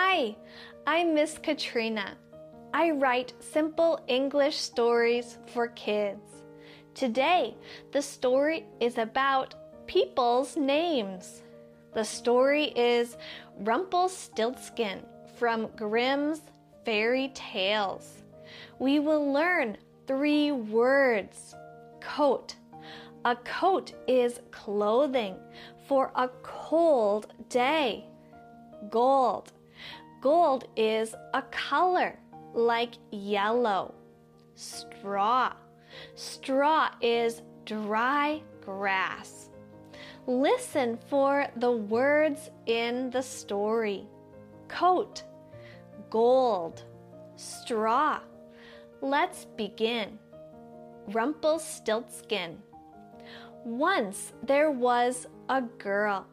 Hi, I'm Miss Katrina. I write simple English stories for kids. Today, the story is about people's names. The story is Rumpelstiltskin from Grimm's Fairy Tales. We will learn three words coat. A coat is clothing for a cold day. Gold. Gold is a color like yellow. Straw. Straw is dry grass. Listen for the words in the story coat, gold, straw. Let's begin. Rumpelstiltskin. Once there was a girl.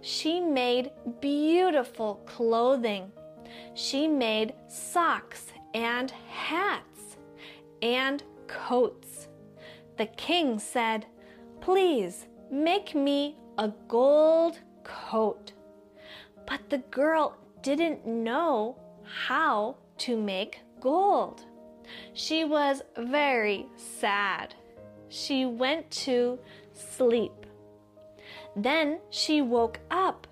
She made beautiful clothing. She made socks and hats and coats. The king said, Please make me a gold coat. But the girl didn't know how to make gold. She was very sad. She went to sleep. Then she woke up.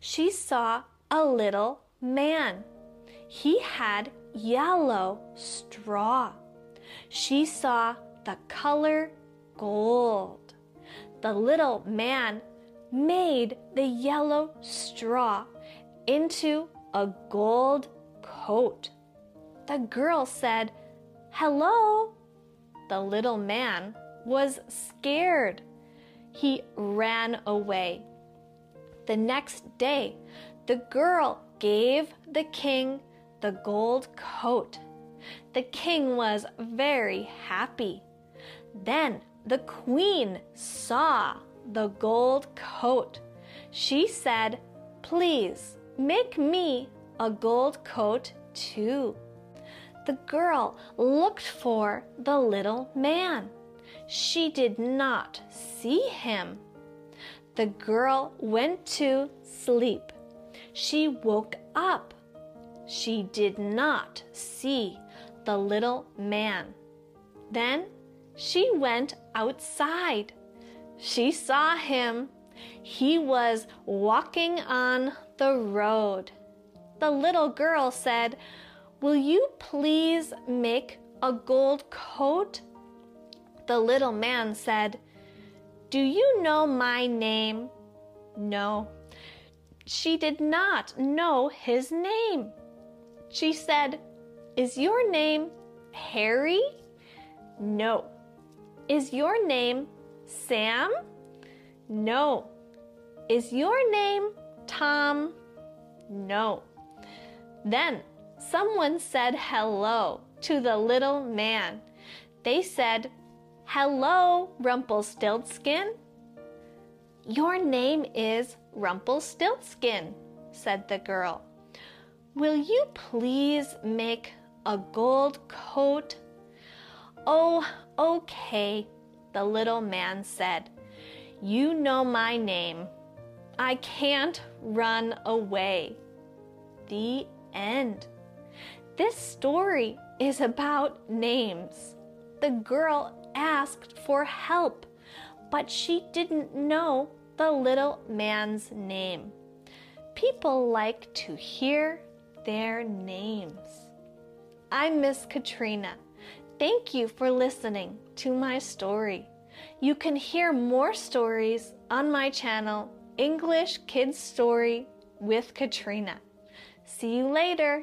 She saw a little man. He had yellow straw. She saw the color gold. The little man made the yellow straw into a gold coat. The girl said, Hello. The little man was scared. He ran away. The next day, the girl gave the king the gold coat. The king was very happy. Then the queen saw the gold coat. She said, Please make me a gold coat too. The girl looked for the little man. She did not see him. The girl went to sleep. She woke up. She did not see the little man. Then she went outside. She saw him. He was walking on the road. The little girl said, Will you please make a gold coat? The little man said, Do you know my name? No. She did not know his name. She said, Is your name Harry? No. Is your name Sam? No. Is your name Tom? No. Then someone said hello to the little man. They said, Hello, Rumpelstiltskin. Your name is Rumpelstiltskin, said the girl. Will you please make a gold coat? Oh, okay, the little man said. You know my name. I can't run away. The end. This story is about names. The girl asked for help, but she didn't know the little man's name. People like to hear their names. I'm Miss Katrina. Thank you for listening to my story. You can hear more stories on my channel, English Kids Story with Katrina. See you later.